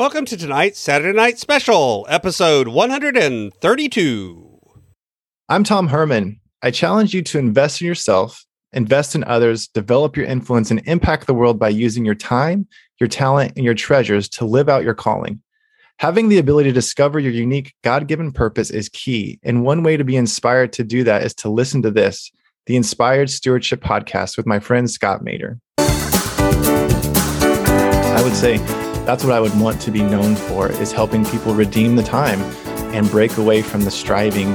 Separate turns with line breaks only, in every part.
Welcome to tonight's Saturday Night Special, episode 132.
I'm Tom Herman. I challenge you to invest in yourself, invest in others, develop your influence, and impact the world by using your time, your talent, and your treasures to live out your calling. Having the ability to discover your unique God given purpose is key. And one way to be inspired to do that is to listen to this the Inspired Stewardship Podcast with my friend Scott Maderer. I would say that's what I would want to be known for is helping people redeem the time and break away from the striving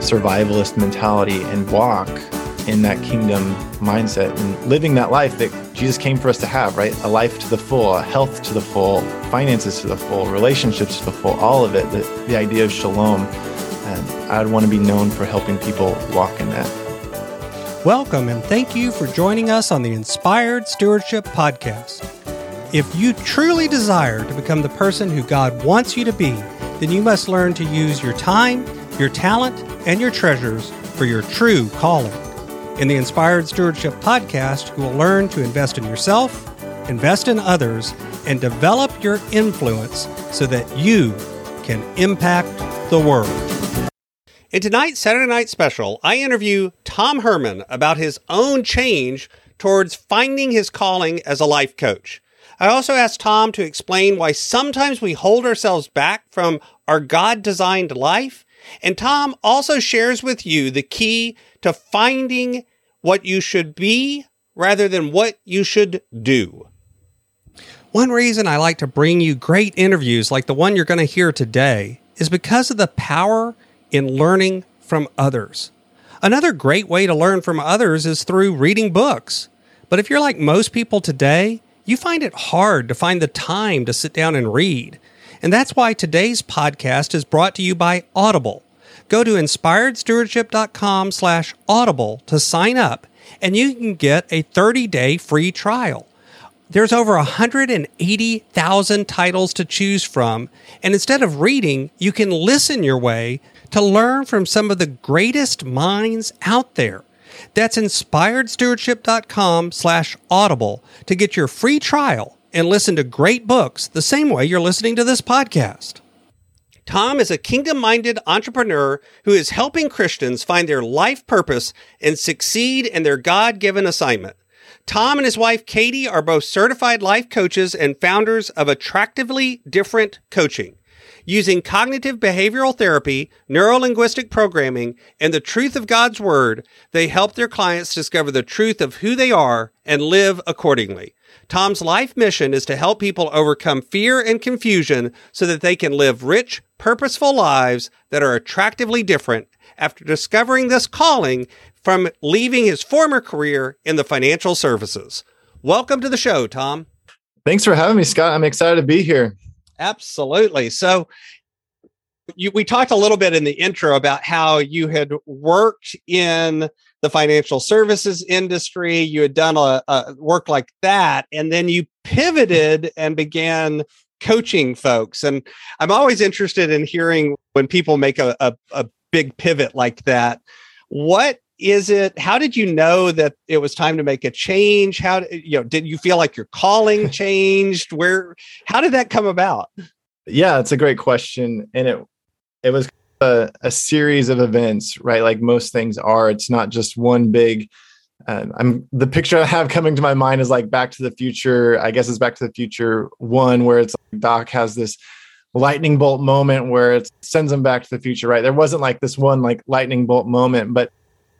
survivalist mentality and walk in that kingdom mindset and living that life that Jesus came for us to have, right? A life to the full, a health to the full, finances to the full, relationships to the full, all of it, the, the idea of shalom. And I'd want to be known for helping people walk in that.
Welcome and thank you for joining us on the Inspired Stewardship Podcast. If you truly desire to become the person who God wants you to be, then you must learn to use your time, your talent, and your treasures for your true calling. In the Inspired Stewardship podcast, you will learn to invest in yourself, invest in others, and develop your influence so that you can impact the world.
In tonight's Saturday Night Special, I interview Tom Herman about his own change towards finding his calling as a life coach. I also asked Tom to explain why sometimes we hold ourselves back from our God designed life. And Tom also shares with you the key to finding what you should be rather than what you should do.
One reason I like to bring you great interviews like the one you're going to hear today is because of the power in learning from others. Another great way to learn from others is through reading books. But if you're like most people today, you find it hard to find the time to sit down and read. And that's why today's podcast is brought to you by Audible. Go to inspiredstewardship.com slash audible to sign up, and you can get a 30-day free trial. There's over 180,000 titles to choose from, and instead of reading, you can listen your way to learn from some of the greatest minds out there. That's inspiredstewardship.com slash audible to get your free trial and listen to great books the same way you're listening to this podcast.
Tom is a kingdom minded entrepreneur who is helping Christians find their life purpose and succeed in their God given assignment. Tom and his wife Katie are both certified life coaches and founders of Attractively Different Coaching. Using cognitive behavioral therapy, neurolinguistic programming, and the truth of God's Word, they help their clients discover the truth of who they are and live accordingly. Tom's life mission is to help people overcome fear and confusion so that they can live rich, purposeful lives that are attractively different after discovering this calling from leaving his former career in the financial services. Welcome to the show, Tom.
Thanks for having me, Scott. I'm excited to be here.
Absolutely. So, you, we talked a little bit in the intro about how you had worked in the financial services industry. You had done a, a work like that, and then you pivoted and began coaching folks. And I'm always interested in hearing when people make a, a, a big pivot like that. What is it how did you know that it was time to make a change? How you know did you feel like your calling changed? Where how did that come about?
Yeah it's a great question and it it was a, a series of events right? Like most things are it's not just one big uh, i'm the picture i have coming to my mind is like back to the future i guess it's back to the future one where it's like doc has this lightning bolt moment where it sends him back to the future right? There wasn't like this one like lightning bolt moment but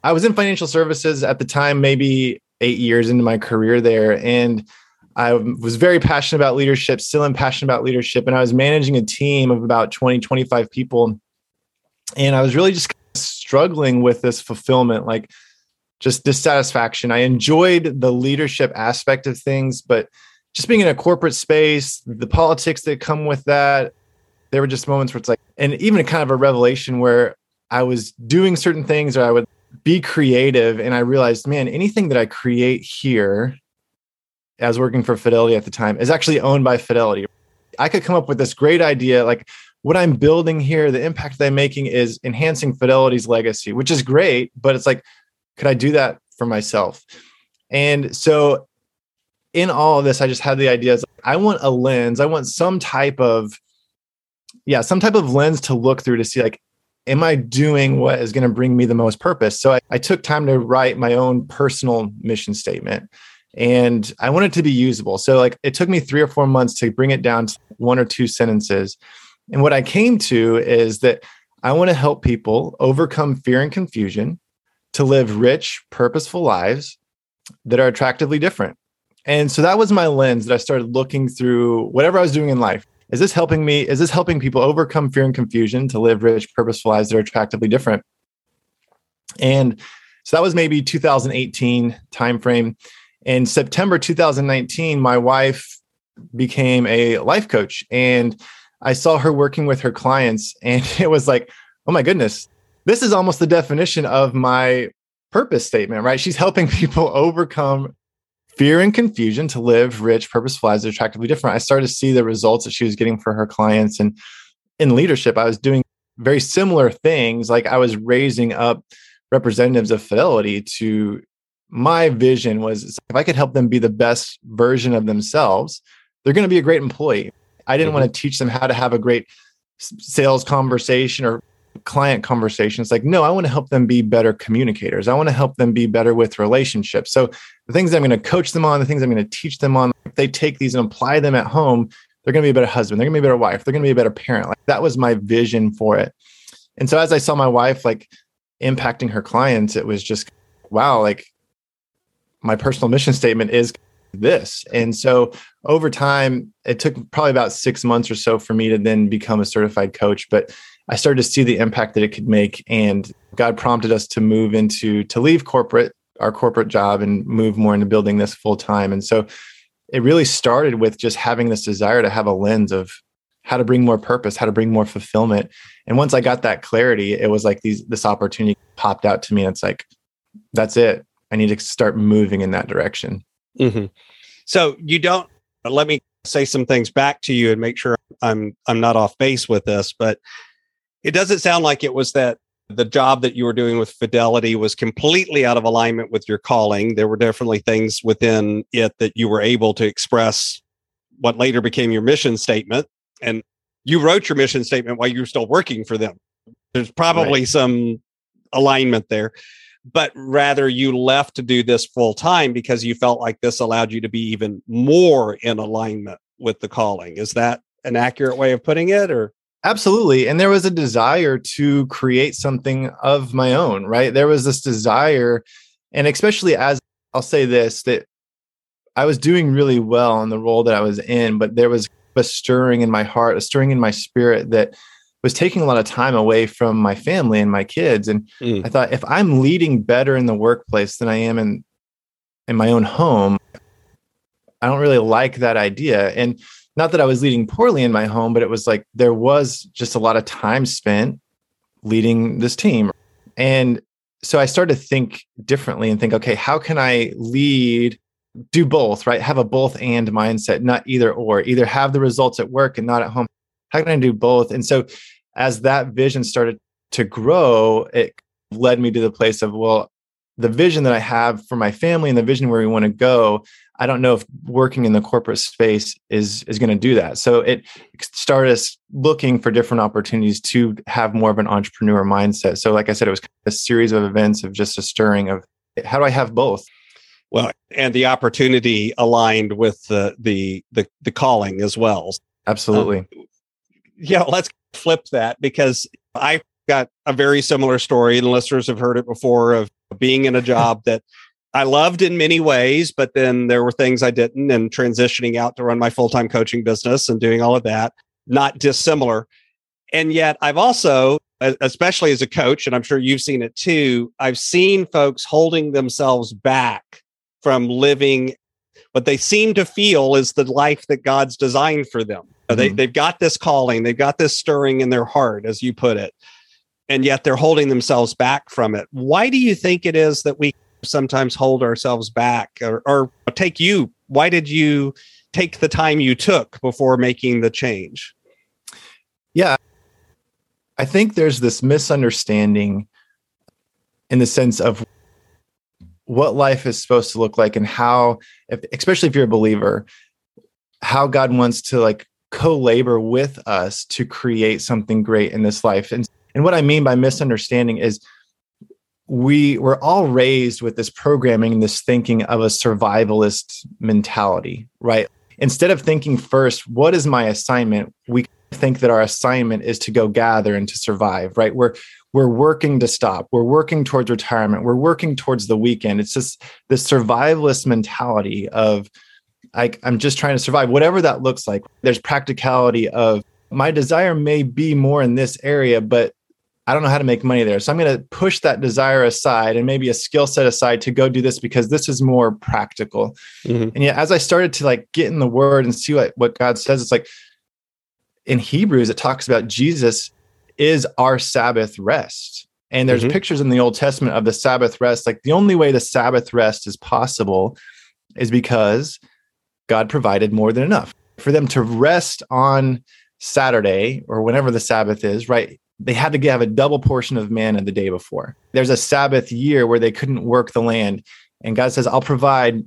I was in financial services at the time, maybe eight years into my career there. And I was very passionate about leadership, still am passionate about leadership. And I was managing a team of about 20, 25 people. And I was really just struggling with this fulfillment, like just dissatisfaction. I enjoyed the leadership aspect of things, but just being in a corporate space, the politics that come with that, there were just moments where it's like, and even kind of a revelation where I was doing certain things or I would be creative. And I realized, man, anything that I create here as working for Fidelity at the time is actually owned by Fidelity. I could come up with this great idea like what I'm building here, the impact that I'm making is enhancing Fidelity's legacy, which is great, but it's like, could I do that for myself? And so in all of this, I just had the ideas. I want a lens. I want some type of, yeah, some type of lens to look through to see like, am I doing what is going to bring me the most purpose? So I, I took time to write my own personal mission statement and I wanted to be usable. So like it took me three or four months to bring it down to one or two sentences. And what I came to is that I want to help people overcome fear and confusion to live rich, purposeful lives that are attractively different. And so that was my lens that I started looking through whatever I was doing in life. Is this helping me? Is this helping people overcome fear and confusion to live rich, purposeful lives that are attractively different? And so that was maybe 2018 timeframe. In September 2019, my wife became a life coach and I saw her working with her clients and it was like, oh my goodness, this is almost the definition of my purpose statement, right? She's helping people overcome fear and confusion to live rich, purposeful lives attractively different. I started to see the results that she was getting for her clients. And in leadership, I was doing very similar things. Like I was raising up representatives of fidelity to my vision was if I could help them be the best version of themselves, they're going to be a great employee. I didn't mm-hmm. want to teach them how to have a great sales conversation or client conversations like, no, I want to help them be better communicators. I want to help them be better with relationships. So the things I'm going to coach them on, the things I'm going to teach them on, if they take these and apply them at home, they're going to be a better husband. They're going to be a better wife. They're going to be a better parent. Like that was my vision for it. And so as I saw my wife like impacting her clients, it was just wow, like my personal mission statement is this. And so over time, it took probably about six months or so for me to then become a certified coach. But I started to see the impact that it could make. And God prompted us to move into, to leave corporate, our corporate job, and move more into building this full time. And so it really started with just having this desire to have a lens of how to bring more purpose, how to bring more fulfillment. And once I got that clarity, it was like these, this opportunity popped out to me. And it's like, that's it. I need to start moving in that direction.
Mm-hmm. So you don't let me say some things back to you and make sure I'm I'm not off base with this, but it doesn't sound like it was that the job that you were doing with Fidelity was completely out of alignment with your calling. There were definitely things within it that you were able to express what later became your mission statement. And you wrote your mission statement while you were still working for them. There's probably right. some alignment there but rather you left to do this full time because you felt like this allowed you to be even more in alignment with the calling. Is that an accurate way of putting it or?
Absolutely. And there was a desire to create something of my own, right? There was this desire, and especially as I'll say this, that I was doing really well in the role that I was in, but there was a stirring in my heart, a stirring in my spirit that was taking a lot of time away from my family and my kids. And mm. I thought if I'm leading better in the workplace than I am in in my own home, I don't really like that idea. And not that I was leading poorly in my home, but it was like there was just a lot of time spent leading this team. And so I started to think differently and think, okay, how can I lead, do both, right? Have a both and mindset, not either or, either have the results at work and not at home. How can I do both? And so as that vision started to grow, it led me to the place of, well, the vision that I have for my family and the vision where we want to go, I don't know if working in the corporate space is is going to do that. So it started us looking for different opportunities to have more of an entrepreneur mindset. So like I said, it was a series of events of just a stirring of how do I have both?
Well, and the opportunity aligned with the the the, the calling as well.
Absolutely. Um,
yeah, let's flip that because I got a very similar story, and listeners have heard it before of being in a job that I loved in many ways, but then there were things I didn't, and transitioning out to run my full time coaching business and doing all of that, not dissimilar. And yet, I've also, especially as a coach, and I'm sure you've seen it too, I've seen folks holding themselves back from living what they seem to feel is the life that God's designed for them. Mm-hmm. They, they've got this calling, they've got this stirring in their heart, as you put it, and yet they're holding themselves back from it. Why do you think it is that we sometimes hold ourselves back? Or, or take you, why did you take the time you took before making the change?
Yeah. I think there's this misunderstanding in the sense of what life is supposed to look like and how if, especially if you're a believer how god wants to like co-labor with us to create something great in this life and and what i mean by misunderstanding is we were all raised with this programming this thinking of a survivalist mentality right? Instead of thinking first what is my assignment? We think that our assignment is to go gather and to survive right? We're we're working to stop. We're working towards retirement. We're working towards the weekend. It's just this survivalist mentality of I, i'm just trying to survive whatever that looks like. There's practicality of my desire may be more in this area but i don't know how to make money there so i'm going to push that desire aside and maybe a skill set aside to go do this because this is more practical mm-hmm. and yet as i started to like get in the word and see what, what god says it's like in hebrews it talks about jesus is our Sabbath rest. And there's mm-hmm. pictures in the Old Testament of the Sabbath rest. Like the only way the Sabbath rest is possible is because God provided more than enough for them to rest on Saturday or whenever the Sabbath is, right? They had to have a double portion of manna the day before. There's a Sabbath year where they couldn't work the land. And God says, I'll provide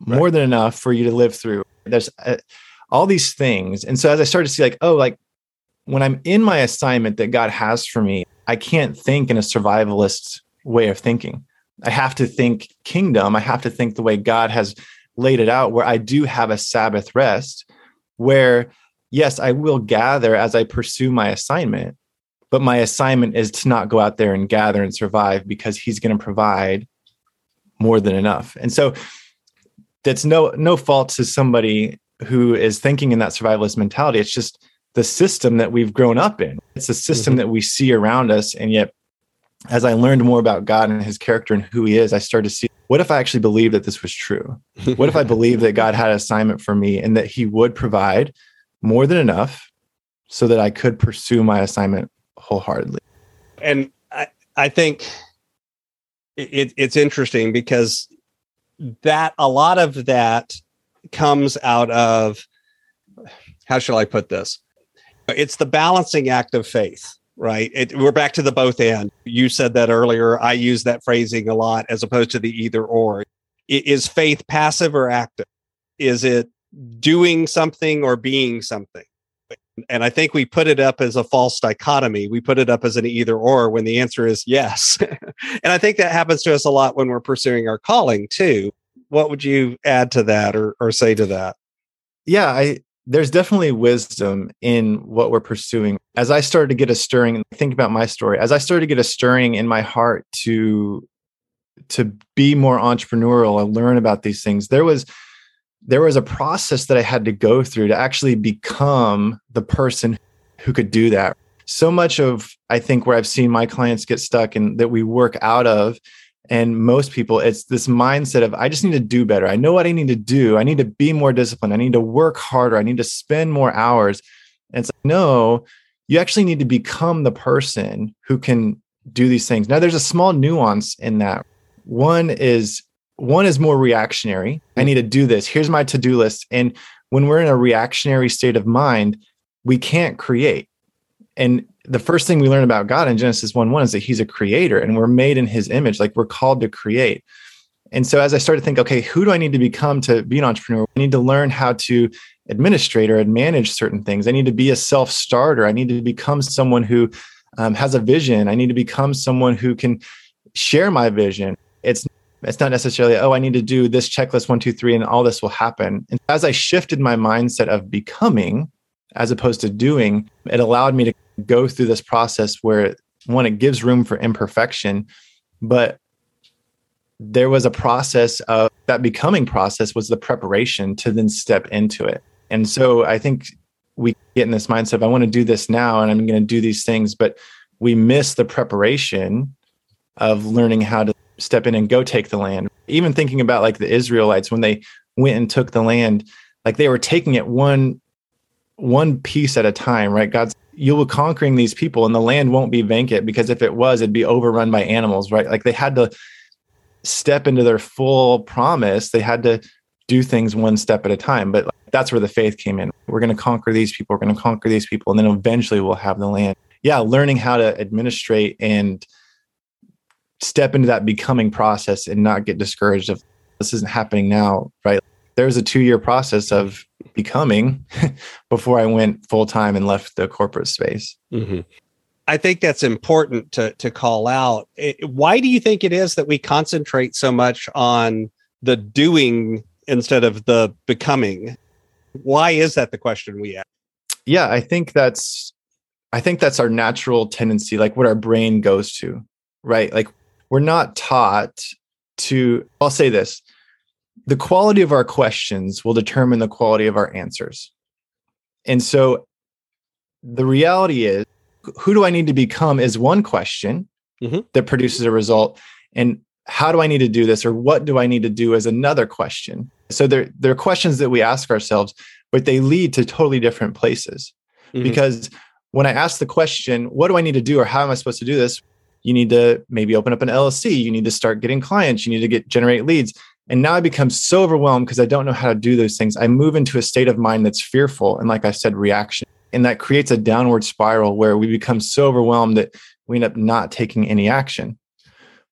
more right. than enough for you to live through. There's uh, all these things. And so as I started to see, like, oh, like when I'm in my assignment that God has for me, I can't think in a survivalist way of thinking. I have to think kingdom. I have to think the way God has laid it out, where I do have a Sabbath rest, where, yes, I will gather as I pursue my assignment, but my assignment is to not go out there and gather and survive because He's going to provide more than enough. And so that's no no fault to somebody who is thinking in that survivalist mentality. It's just the system that we've grown up in. It's a system mm-hmm. that we see around us. And yet, as I learned more about God and his character and who he is, I started to see what if I actually believed that this was true? what if I believed that God had an assignment for me and that he would provide more than enough so that I could pursue my assignment wholeheartedly?
And I, I think it, it's interesting because that a lot of that comes out of how shall I put this? It's the balancing act of faith, right? It, we're back to the both and. You said that earlier. I use that phrasing a lot as opposed to the either or. Is faith passive or active? Is it doing something or being something? And I think we put it up as a false dichotomy. We put it up as an either or when the answer is yes. and I think that happens to us a lot when we're pursuing our calling too. What would you add to that or, or say to that?
Yeah, I, there's definitely wisdom in what we're pursuing. As I started to get a stirring, think about my story. As I started to get a stirring in my heart to to be more entrepreneurial and learn about these things, there was there was a process that I had to go through to actually become the person who could do that. So much of I think where I've seen my clients get stuck and that we work out of and most people it's this mindset of i just need to do better. I know what i need to do. I need to be more disciplined. I need to work harder. I need to spend more hours. And it's like no you actually need to become the person who can do these things. Now there's a small nuance in that. One is one is more reactionary i need to do this here's my to-do list and when we're in a reactionary state of mind we can't create and the first thing we learn about God in Genesis 1 1 is that he's a creator and we're made in his image, like we're called to create. And so as I started to think, okay, who do I need to become to be an entrepreneur? I need to learn how to administrate or manage certain things. I need to be a self starter. I need to become someone who um, has a vision. I need to become someone who can share my vision. It's it's not necessarily oh i need to do this checklist one two three and all this will happen. And as i shifted my mindset of becoming as opposed to doing it allowed me to go through this process where one it gives room for imperfection but there was a process of that becoming process was the preparation to then step into it. And so i think we get in this mindset of i want to do this now and i'm going to do these things but we miss the preparation of learning how to step in and go take the land. Even thinking about like the israelites when they went and took the land like they were taking it one one piece at a time right? God's you were conquering these people and the land won't be vacant because if it was it'd be overrun by animals right? Like they had to step into their full promise. They had to do things one step at a time but that's where the faith came in. We're going to conquer these people we're going to conquer these people and then eventually we'll have the land. Yeah learning how to administrate and step into that becoming process and not get discouraged of this isn't happening now, right? There's a two year process of becoming before I went full time and left the corporate space.
Mm-hmm. I think that's important to to call out. It, why do you think it is that we concentrate so much on the doing instead of the becoming? Why is that the question we ask?
Yeah, I think that's I think that's our natural tendency, like what our brain goes to, right? Like we're not taught to I'll say this. The quality of our questions will determine the quality of our answers. And so the reality is who do I need to become is one question mm-hmm. that produces a result. And how do I need to do this or what do I need to do is another question. So there, there are questions that we ask ourselves, but they lead to totally different places. Mm-hmm. Because when I ask the question, what do I need to do or how am I supposed to do this? You need to maybe open up an LLC. You need to start getting clients. You need to get generate leads. And now I become so overwhelmed because I don't know how to do those things. I move into a state of mind that's fearful. And like I said, reaction. And that creates a downward spiral where we become so overwhelmed that we end up not taking any action.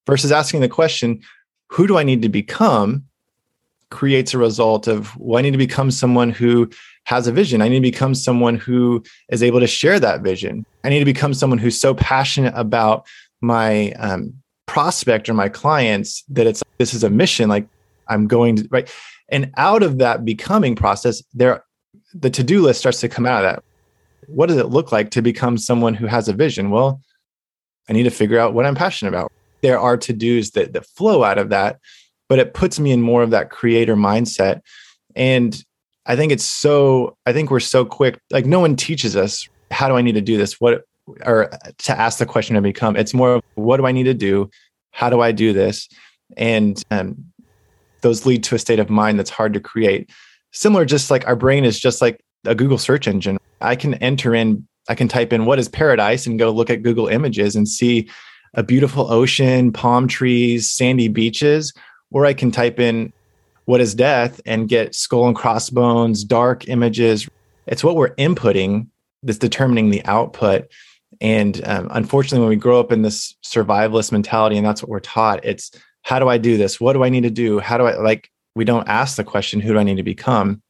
Versus asking the question, who do I need to become? creates a result of well, I need to become someone who has a vision. I need to become someone who is able to share that vision. I need to become someone who's so passionate about my um, prospect or my clients that it's this is a mission. Like I'm going to right. And out of that becoming process, there the to-do list starts to come out of that what does it look like to become someone who has a vision? Well, I need to figure out what I'm passionate about. There are to dos that, that flow out of that, but it puts me in more of that creator mindset. And I think it's so, I think we're so quick. Like, no one teaches us how do I need to do this? What, or to ask the question to become. It's more of what do I need to do? How do I do this? And um, those lead to a state of mind that's hard to create. Similar, just like our brain is just like a Google search engine. I can enter in, I can type in what is paradise and go look at Google images and see a beautiful ocean, palm trees, sandy beaches, or I can type in what is death and get skull and crossbones, dark images. It's what we're inputting that's determining the output. And um, unfortunately, when we grow up in this survivalist mentality, and that's what we're taught, it's how do I do this? What do I need to do? How do I like? We don't ask the question, who do I need to become?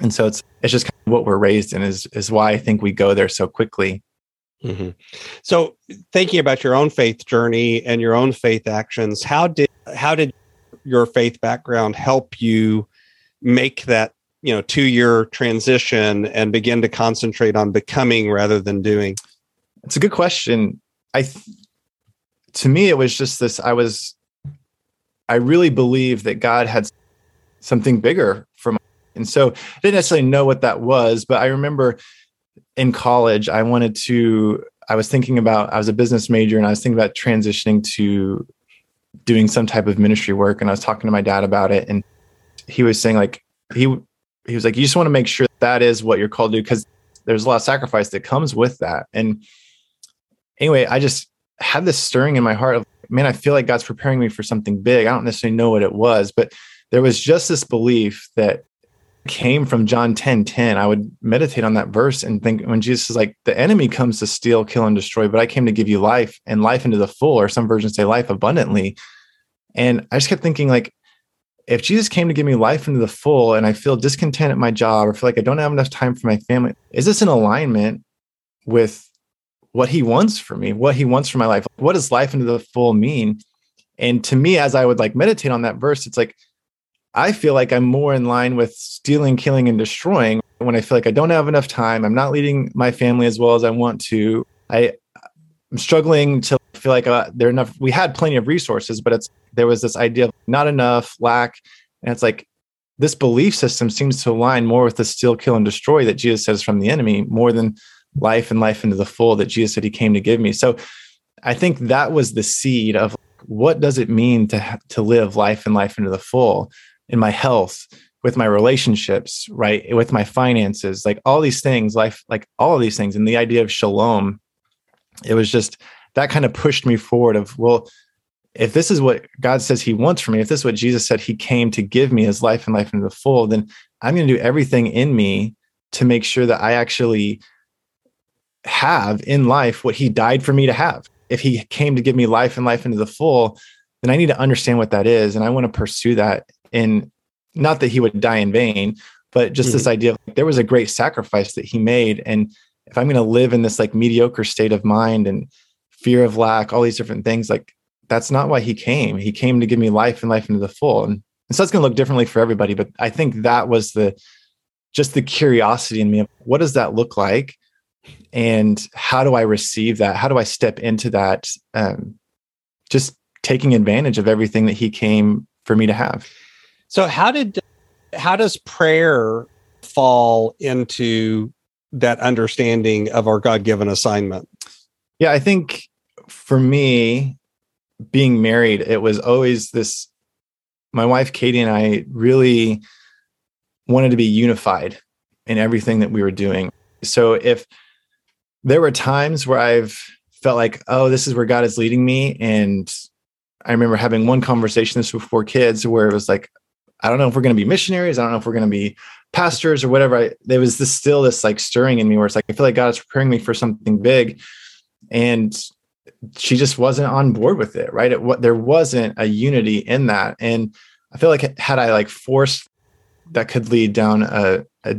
and so it's it's just kind of what we're raised in is is why I think we go there so quickly.
Mm-hmm. So, thinking about your own faith journey and your own faith actions, how did how did your faith background help you make that you know two year transition and begin to concentrate on becoming rather than doing?
It's a good question. I th- to me, it was just this. I was, I really believe that God had something bigger for me. and so I didn't necessarily know what that was, but I remember in college, I wanted to, I was thinking about, I was a business major and I was thinking about transitioning to doing some type of ministry work. And I was talking to my dad about it. And he was saying, like, he, he was like, you just want to make sure that is what you're called to because there's a lot of sacrifice that comes with that. And anyway, I just had this stirring in my heart of, man, I feel like God's preparing me for something big. I don't necessarily know what it was, but there was just this belief that came from John 10 10. I would meditate on that verse and think when Jesus is like, the enemy comes to steal, kill, and destroy, but I came to give you life and life into the full, or some versions say life abundantly. And I just kept thinking, like, if Jesus came to give me life into the full and I feel discontent at my job or feel like I don't have enough time for my family, is this in alignment with what he wants for me, what he wants for my life? What does life into the full mean? And to me, as I would like meditate on that verse, it's like, I feel like I'm more in line with stealing, killing, and destroying when I feel like I don't have enough time. I'm not leading my family as well as I want to. I, I'm struggling to feel like uh, there enough. We had plenty of resources, but it's there was this idea of not enough, lack, and it's like this belief system seems to align more with the steal, kill, and destroy that Jesus says from the enemy, more than life and life into the full that Jesus said He came to give me. So, I think that was the seed of what does it mean to to live life and life into the full in my health with my relationships right with my finances like all these things life like all of these things and the idea of shalom it was just that kind of pushed me forward of well if this is what god says he wants for me if this is what jesus said he came to give me his life and life into the full then i'm going to do everything in me to make sure that i actually have in life what he died for me to have if he came to give me life and life into the full, then I need to understand what that is. And I want to pursue that. And not that he would die in vain, but just mm-hmm. this idea of like, there was a great sacrifice that he made. And if I'm going to live in this like mediocre state of mind and fear of lack, all these different things, like that's not why he came. He came to give me life and life into the full. And, and so it's going to look differently for everybody. But I think that was the just the curiosity in me of what does that look like? And how do I receive that? How do I step into that? Um, just taking advantage of everything that he came for me to have.
So how did how does prayer fall into that understanding of our God-given assignment?
Yeah, I think for me being married, it was always this my wife Katie and I really wanted to be unified in everything that we were doing. So if there were times where I've felt like, oh, this is where God is leading me. And I remember having one conversation this with four kids where it was like, I don't know if we're going to be missionaries. I don't know if we're going to be pastors or whatever. I, there was this still this like stirring in me where it's like, I feel like God is preparing me for something big. And she just wasn't on board with it. Right. It, what, there wasn't a unity in that. And I feel like had I like forced that could lead down a, a,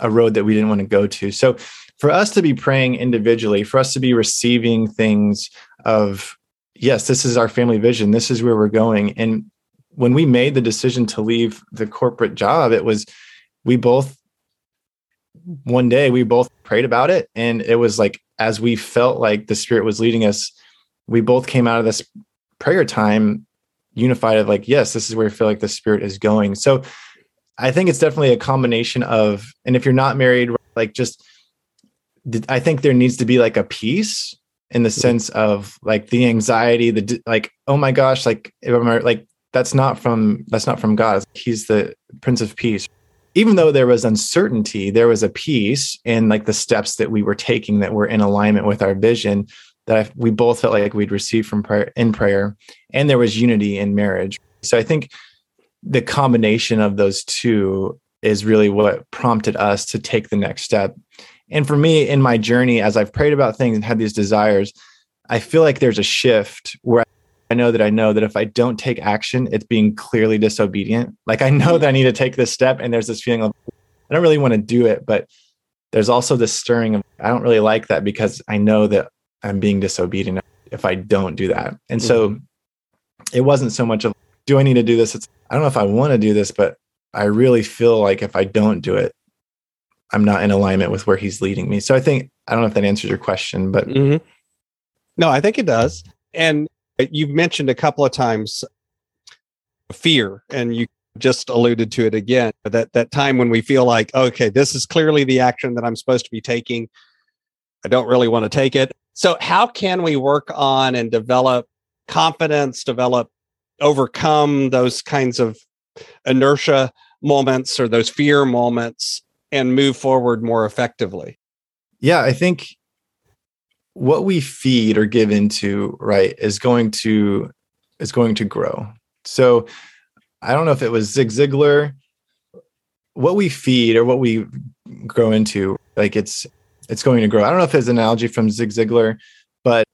a road that we didn't want to go to. So for us to be praying individually, for us to be receiving things of, yes, this is our family vision, this is where we're going. And when we made the decision to leave the corporate job, it was, we both, one day, we both prayed about it. And it was like, as we felt like the Spirit was leading us, we both came out of this prayer time unified of like, yes, this is where I feel like the Spirit is going. So I think it's definitely a combination of, and if you're not married, like just, I think there needs to be like a peace in the mm-hmm. sense of like the anxiety, the like, oh my gosh, like, like that's not from that's not from God. He's the Prince of Peace. Even though there was uncertainty, there was a peace in like the steps that we were taking that were in alignment with our vision that I, we both felt like we'd received from prayer in prayer, and there was unity in marriage. So I think the combination of those two is really what prompted us to take the next step. And for me, in my journey, as I've prayed about things and had these desires, I feel like there's a shift where I know that I know that if I don't take action, it's being clearly disobedient. Like I know that I need to take this step, and there's this feeling of I don't really want to do it, but there's also this stirring of I don't really like that because I know that I'm being disobedient if I don't do that. And so mm-hmm. it wasn't so much of do I need to do this? It's I don't know if I want to do this, but I really feel like if I don't do it, I'm not in alignment with where he's leading me. So I think I don't know if that answers your question, but
mm-hmm. no, I think it does. And you've mentioned a couple of times fear, and you just alluded to it again. That that time when we feel like, okay, this is clearly the action that I'm supposed to be taking. I don't really want to take it. So how can we work on and develop confidence, develop overcome those kinds of inertia moments or those fear moments and move forward more effectively?
Yeah, I think what we feed or give into, right, is going to is going to grow. So I don't know if it was Zig Ziglar, what we feed or what we grow into, like it's it's going to grow. I don't know if it's an analogy from Zig Ziglar, but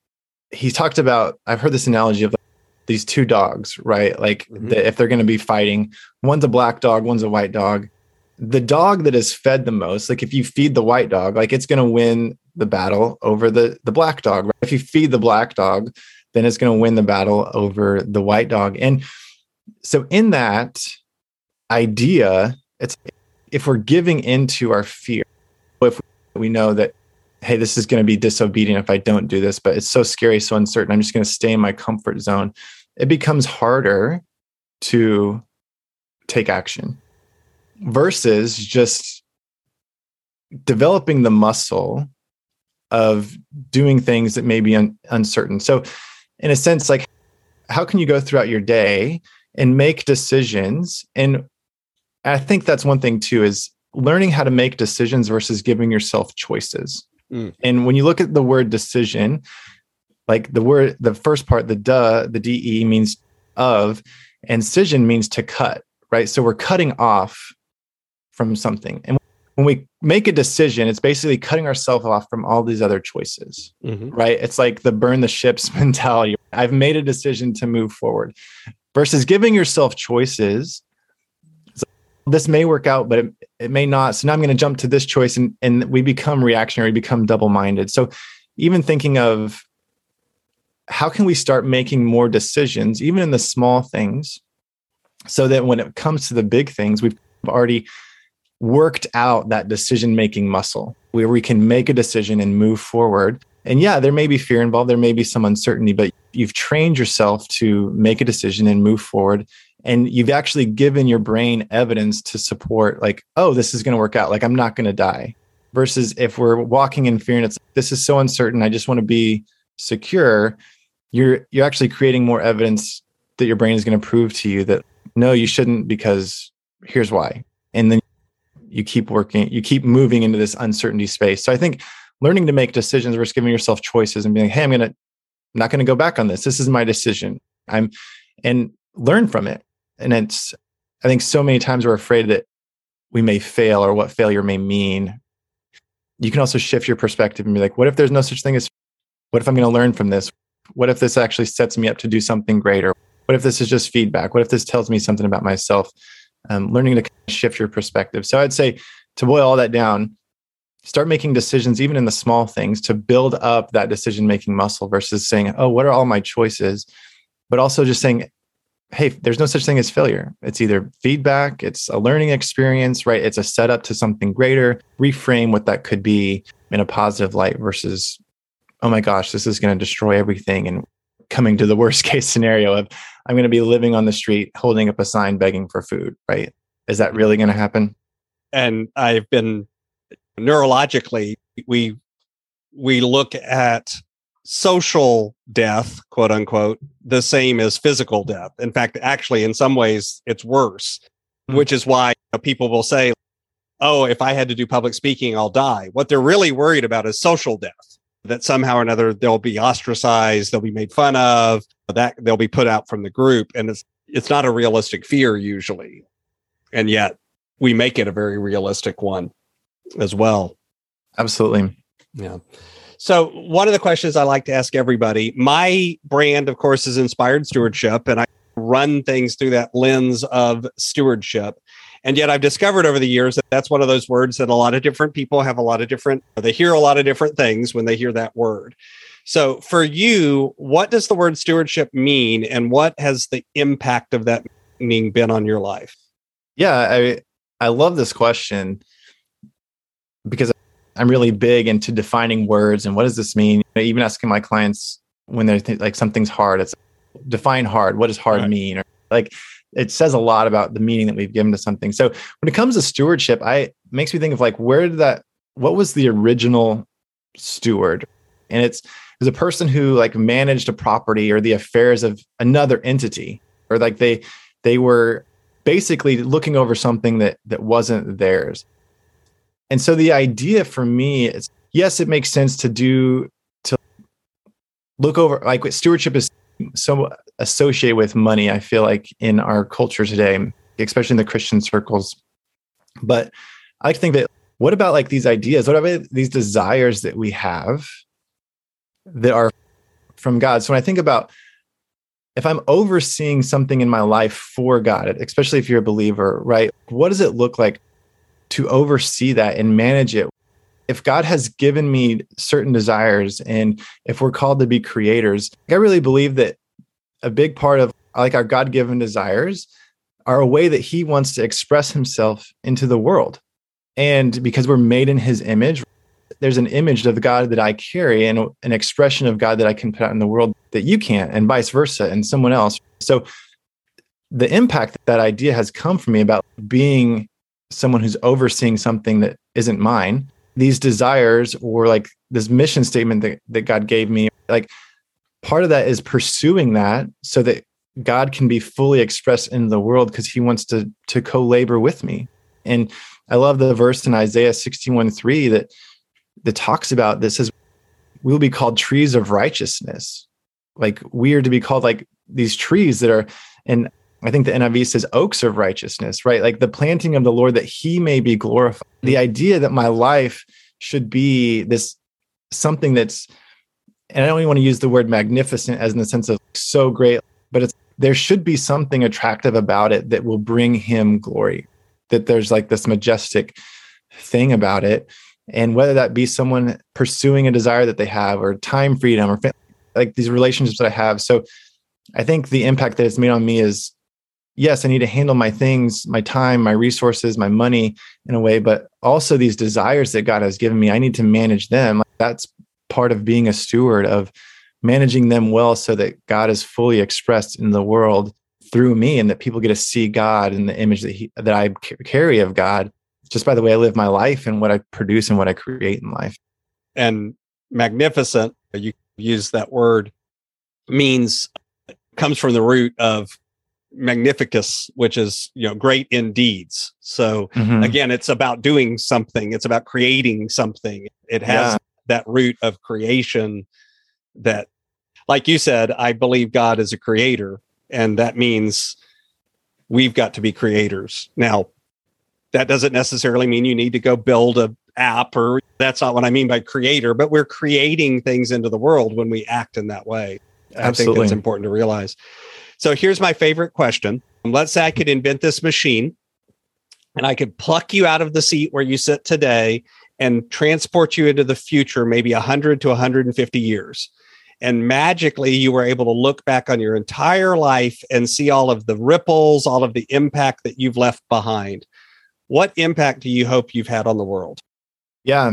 he talked about I've heard this analogy of these two dogs, right? Like mm-hmm. the, if they're going to be fighting, one's a black dog, one's a white dog. The dog that is fed the most, like if you feed the white dog, like it's going to win the battle over the the black dog. Right? If you feed the black dog, then it's going to win the battle over the white dog. And so in that idea, it's if we're giving into our fear, if we know that hey, this is going to be disobedient if I don't do this, but it's so scary, so uncertain. I'm just going to stay in my comfort zone. It becomes harder to take action versus just developing the muscle of doing things that may be un- uncertain. So, in a sense, like how can you go throughout your day and make decisions? And I think that's one thing too is learning how to make decisions versus giving yourself choices. Mm. And when you look at the word decision, like the word, the first part, the duh, the de means of, and cision means to cut, right? So we're cutting off from something. And when we make a decision, it's basically cutting ourselves off from all these other choices, mm-hmm. right? It's like the burn the ships mentality. I've made a decision to move forward versus giving yourself choices. this may work out, but it, it may not. So now I'm going to jump to this choice and, and we become reactionary, become double minded. So even thinking of how can we start making more decisions, even in the small things, so that when it comes to the big things, we've already worked out that decision making muscle where we can make a decision and move forward. And yeah, there may be fear involved, there may be some uncertainty, but you've trained yourself to make a decision and move forward. And you've actually given your brain evidence to support, like, oh, this is going to work out. Like, I'm not going to die. Versus if we're walking in fear and it's, this is so uncertain, I just want to be secure. You're, you're actually creating more evidence that your brain is going to prove to you that no, you shouldn't because here's why. And then you keep working, you keep moving into this uncertainty space. So I think learning to make decisions versus giving yourself choices and being, hey, I'm gonna I'm not gonna go back on this. This is my decision. I'm and learn from it. And it's I think so many times we're afraid that we may fail or what failure may mean. You can also shift your perspective and be like, what if there's no such thing as what if I'm going to learn from this? What if this actually sets me up to do something greater? What if this is just feedback? What if this tells me something about myself? Um, learning to kind of shift your perspective. So I'd say to boil all that down, start making decisions, even in the small things, to build up that decision making muscle versus saying, oh, what are all my choices? But also just saying, hey, there's no such thing as failure. It's either feedback, it's a learning experience, right? It's a setup to something greater. Reframe what that could be in a positive light versus, oh my gosh, this is going to destroy everything and coming to the worst case scenario of I'm going to be living on the street holding up a sign begging for food, right? Is that really going to happen?
And I've been neurologically we we look at social death, quote unquote, the same as physical death. In fact, actually in some ways it's worse, mm-hmm. which is why you know, people will say, "Oh, if I had to do public speaking, I'll die." What they're really worried about is social death that somehow or another they'll be ostracized, they'll be made fun of, that they'll be put out from the group. And it's it's not a realistic fear usually. And yet we make it a very realistic one as well.
Absolutely.
Yeah. So one of the questions I like to ask everybody, my brand, of course, is inspired stewardship, and I run things through that lens of stewardship. And yet I've discovered over the years that that's one of those words that a lot of different people have a lot of different, they hear a lot of different things when they hear that word. So for you, what does the word stewardship mean and what has the impact of that meaning been on your life?
Yeah, I I love this question because I'm really big into defining words and what does this mean? Even asking my clients when they're th- like something's hard, it's define hard. What does hard right. mean? Or like it says a lot about the meaning that we've given to something. So when it comes to stewardship, I makes me think of like where did that what was the original steward? And it's is a person who like managed a property or the affairs of another entity or like they they were basically looking over something that that wasn't theirs. And so the idea for me is yes, it makes sense to do look over like stewardship is so associated with money, I feel like in our culture today, especially in the Christian circles. But I think that what about like these ideas? What about these desires that we have that are from God? So when I think about if I'm overseeing something in my life for God, especially if you're a believer, right? What does it look like to oversee that and manage it? If God has given me certain desires and if we're called to be creators, I really believe that a big part of like our god-given desires are a way that he wants to express himself into the world. And because we're made in his image there's an image of god that i carry and an expression of god that i can put out in the world that you can't and vice versa and someone else. So the impact that, that idea has come from me about being someone who's overseeing something that isn't mine these desires or like this mission statement that, that god gave me like part of that is pursuing that so that God can be fully expressed in the world because he wants to to co-labor with me. And I love the verse in Isaiah 61 3 that that talks about this as we'll be called trees of righteousness. Like we are to be called like these trees that are and I think the NIV says oaks of righteousness, right? Like the planting of the Lord that he may be glorified. Mm-hmm. The idea that my life should be this something that's, and I don't even want to use the word magnificent as in the sense of so great, but it's there should be something attractive about it that will bring him glory. That there's like this majestic thing about it. And whether that be someone pursuing a desire that they have or time freedom or like these relationships that I have. So I think the impact that it's made on me is yes, I need to handle my things, my time, my resources, my money in a way, but also these desires that God has given me, I need to manage them. That's part of being a steward of managing them well so that God is fully expressed in the world through me and that people get to see God and the image that he, that I carry of God just by the way I live my life and what I produce and what I create in life.
And magnificent, you use that word means comes from the root of magnificus which is you know great in deeds so mm-hmm. again it's about doing something it's about creating something it has yeah. that root of creation that like you said i believe god is a creator and that means we've got to be creators now that doesn't necessarily mean you need to go build a app or that's not what i mean by creator but we're creating things into the world when we act in that way Absolutely. i think it's important to realize so here's my favorite question. Let's say I could invent this machine and I could pluck you out of the seat where you sit today and transport you into the future, maybe 100 to 150 years. And magically, you were able to look back on your entire life and see all of the ripples, all of the impact that you've left behind. What impact do you hope you've had on the world?
Yeah,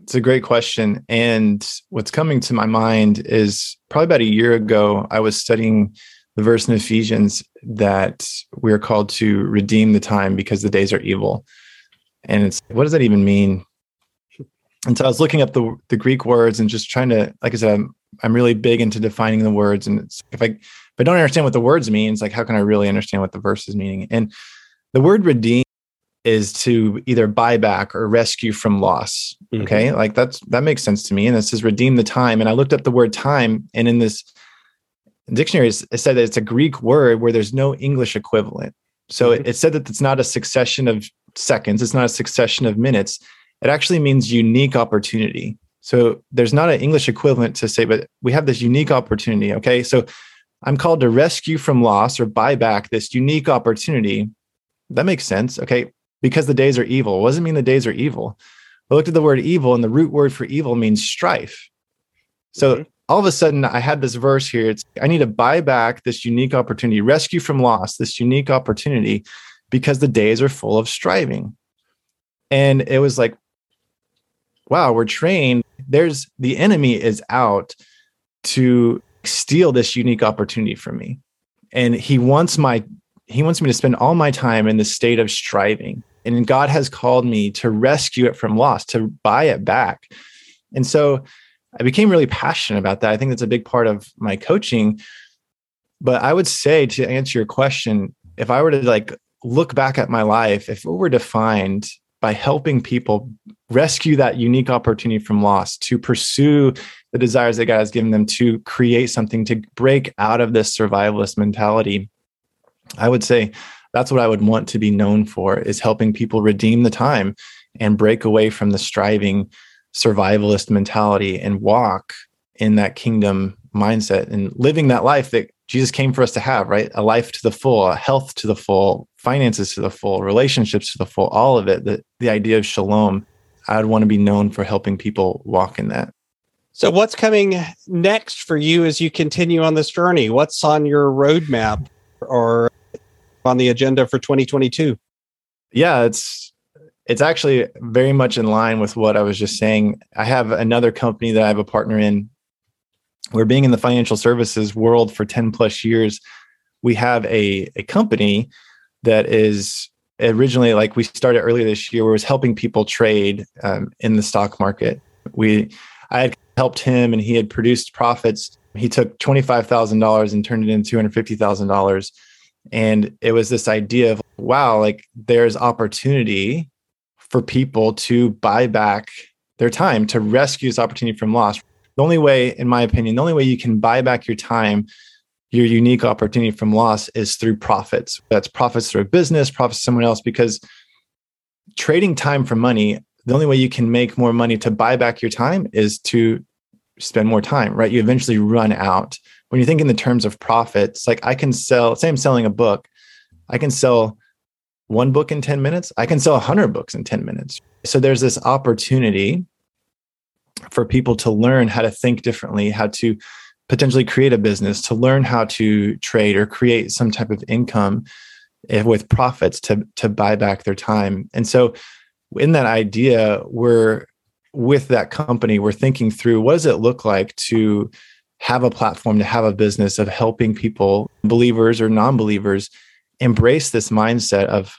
it's a great question. And what's coming to my mind is probably about a year ago, I was studying the verse in Ephesians that we're called to redeem the time because the days are evil. And it's what does that even mean? And so I was looking up the the Greek words and just trying to, like I said, I'm, I'm really big into defining the words. And if I if I don't understand what the words mean, it's like how can I really understand what the verse is meaning? And the word redeem is to either buy back or rescue from loss. Mm-hmm. Okay. Like that's that makes sense to me. And it says redeem the time. And I looked up the word time, and in this dictionary, it said that it's a Greek word where there's no English equivalent. So mm-hmm. it, it said that it's not a succession of seconds, it's not a succession of minutes. It actually means unique opportunity. So there's not an English equivalent to say, but we have this unique opportunity. Okay. So I'm called to rescue from loss or buy back this unique opportunity. That makes sense. Okay because the days are evil. What does it mean the days are evil? I looked at the word evil, and the root word for evil means strife. So mm-hmm. All of a sudden, I had this verse here. It's I need to buy back this unique opportunity, rescue from loss, this unique opportunity, because the days are full of striving. And it was like, wow, we're trained. There's the enemy is out to steal this unique opportunity from me. And he wants my he wants me to spend all my time in the state of striving and God has called me to rescue it from loss, to buy it back. And so I became really passionate about that. I think that's a big part of my coaching. But I would say to answer your question, if I were to like look back at my life, if it were defined by helping people rescue that unique opportunity from loss, to pursue the desires that God has given them, to create something, to break out of this survivalist mentality, I would say that's what I would want to be known for is helping people redeem the time and break away from the striving survivalist mentality and walk in that kingdom mindset and living that life that Jesus came for us to have, right? A life to the full, a health to the full, finances to the full, relationships to the full, all of it. The, the idea of shalom, I'd want to be known for helping people walk in that.
So, what's coming next for you as you continue on this journey? What's on your roadmap or on the agenda for 2022?
Yeah, it's it's actually very much in line with what I was just saying. I have another company that I have a partner in. We're being in the financial services world for 10 plus years. We have a, a company that is originally like we started earlier this year where was helping people trade um, in the stock market. We I had helped him and he had produced profits. He took $25,000 and turned it into $250,000 and it was this idea of wow like there's opportunity for people to buy back their time to rescue this opportunity from loss the only way in my opinion the only way you can buy back your time your unique opportunity from loss is through profits. That's profits through a business, profits someone else, because trading time for money, the only way you can make more money to buy back your time is to spend more time, right? You eventually run out. When you think in the terms of profits, like I can sell, say I'm selling a book, I can sell one book in 10 minutes, I can sell 100 books in 10 minutes. So there's this opportunity for people to learn how to think differently, how to potentially create a business, to learn how to trade or create some type of income eh, with profits to to buy back their time. And so in that idea, we're with that company, we're thinking through what does it look like to have a platform, to have a business of helping people, believers or non-believers, embrace this mindset of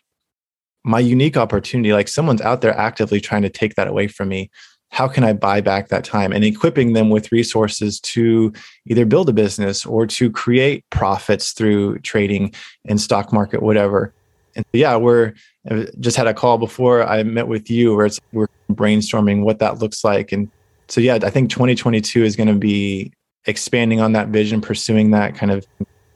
my unique opportunity. Like someone's out there actively trying to take that away from me how can I buy back that time and equipping them with resources to either build a business or to create profits through trading and stock market, whatever. And yeah, we're uh, just had a call before I met with you where it's we're brainstorming what that looks like. And so yeah, I think 2022 is going to be expanding on that vision, pursuing that kind of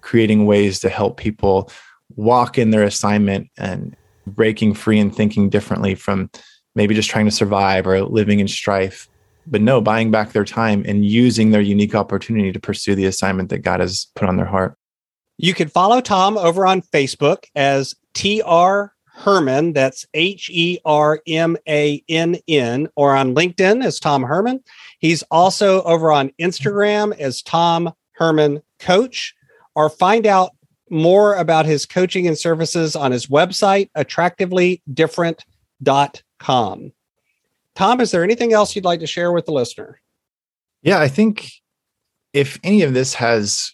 creating ways to help people walk in their assignment and breaking free and thinking differently from maybe just trying to survive or living in strife. But no, buying back their time and using their unique opportunity to pursue the assignment that God has put on their heart.
You can follow Tom over on Facebook as TR Hermann, That's H E R M A N N, or on LinkedIn as Tom Hermann. He's also over on Instagram as Tom Hermann Coach, or find out more about his coaching and services on his website, attractivelydifferent.com com. Tom, is there anything else you'd like to share with the listener?
Yeah, I think if any of this has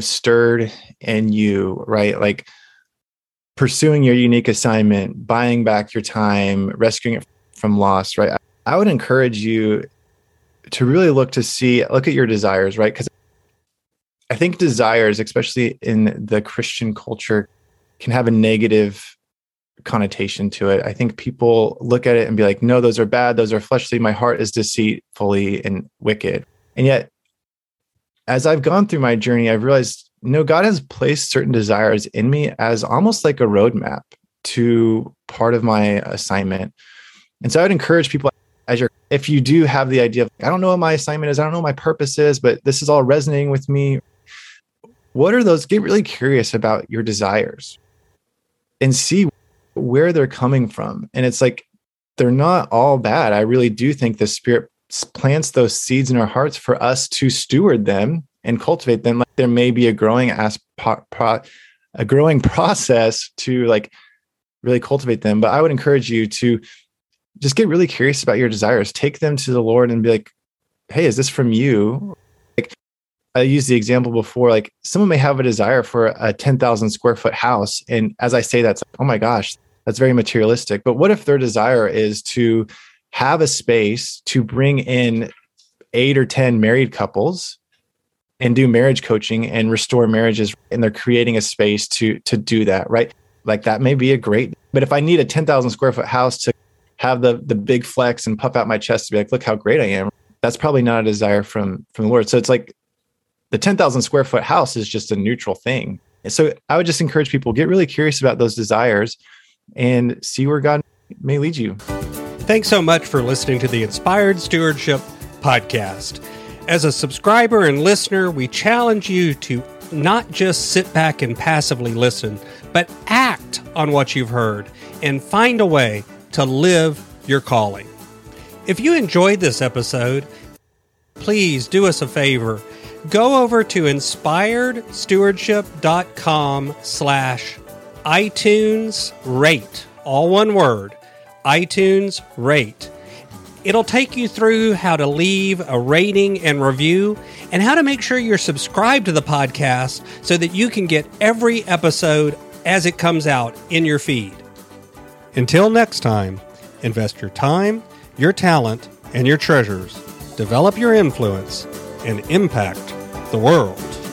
stirred in you, right, like pursuing your unique assignment, buying back your time, rescuing it from loss, right, I would encourage you to really look to see, look at your desires, right? Because I think desires, especially in the Christian culture, can have a negative connotation to it. I think people look at it and be like, no, those are bad. Those are fleshly. My heart is deceitfully and wicked. And yet, as I've gone through my journey, I've realized, no, God has placed certain desires in me as almost like a roadmap to part of my assignment. And so I would encourage people as you're, if you do have the idea of, I don't know what my assignment is, I don't know what my purpose is, but this is all resonating with me. What are those? Get really curious about your desires and see where they're coming from. And it's like, they're not all bad. I really do think the Spirit plants those seeds in our hearts for us to steward them and cultivate them. Like there may be a growing as a growing process to like really cultivate them. But I would encourage you to just get really curious about your desires. Take them to the Lord and be like, "Hey, is this from you?" I used the example before. Like someone may have a desire for a ten thousand square foot house, and as I say, that's like, oh my gosh, that's very materialistic. But what if their desire is to have a space to bring in eight or 10 married couples and do marriage coaching and restore marriages and they're creating a space to to do that right like that may be a great but if i need a 10,000 square foot house to have the the big flex and puff out my chest to be like look how great i am that's probably not a desire from from the lord so it's like the 10,000 square foot house is just a neutral thing so i would just encourage people get really curious about those desires and see where God may lead you.
Thanks so much for listening to the Inspired Stewardship Podcast. As a subscriber and listener, we challenge you to not just sit back and passively listen, but act on what you've heard and find a way to live your calling. If you enjoyed this episode, please do us a favor. Go over to inspiredstewardship.com slash iTunes rate, all one word, iTunes rate. It'll take you through how to leave a rating and review and how to make sure you're subscribed to the podcast so that you can get every episode as it comes out in your feed. Until next time, invest your time, your talent, and your treasures, develop your influence, and impact the world.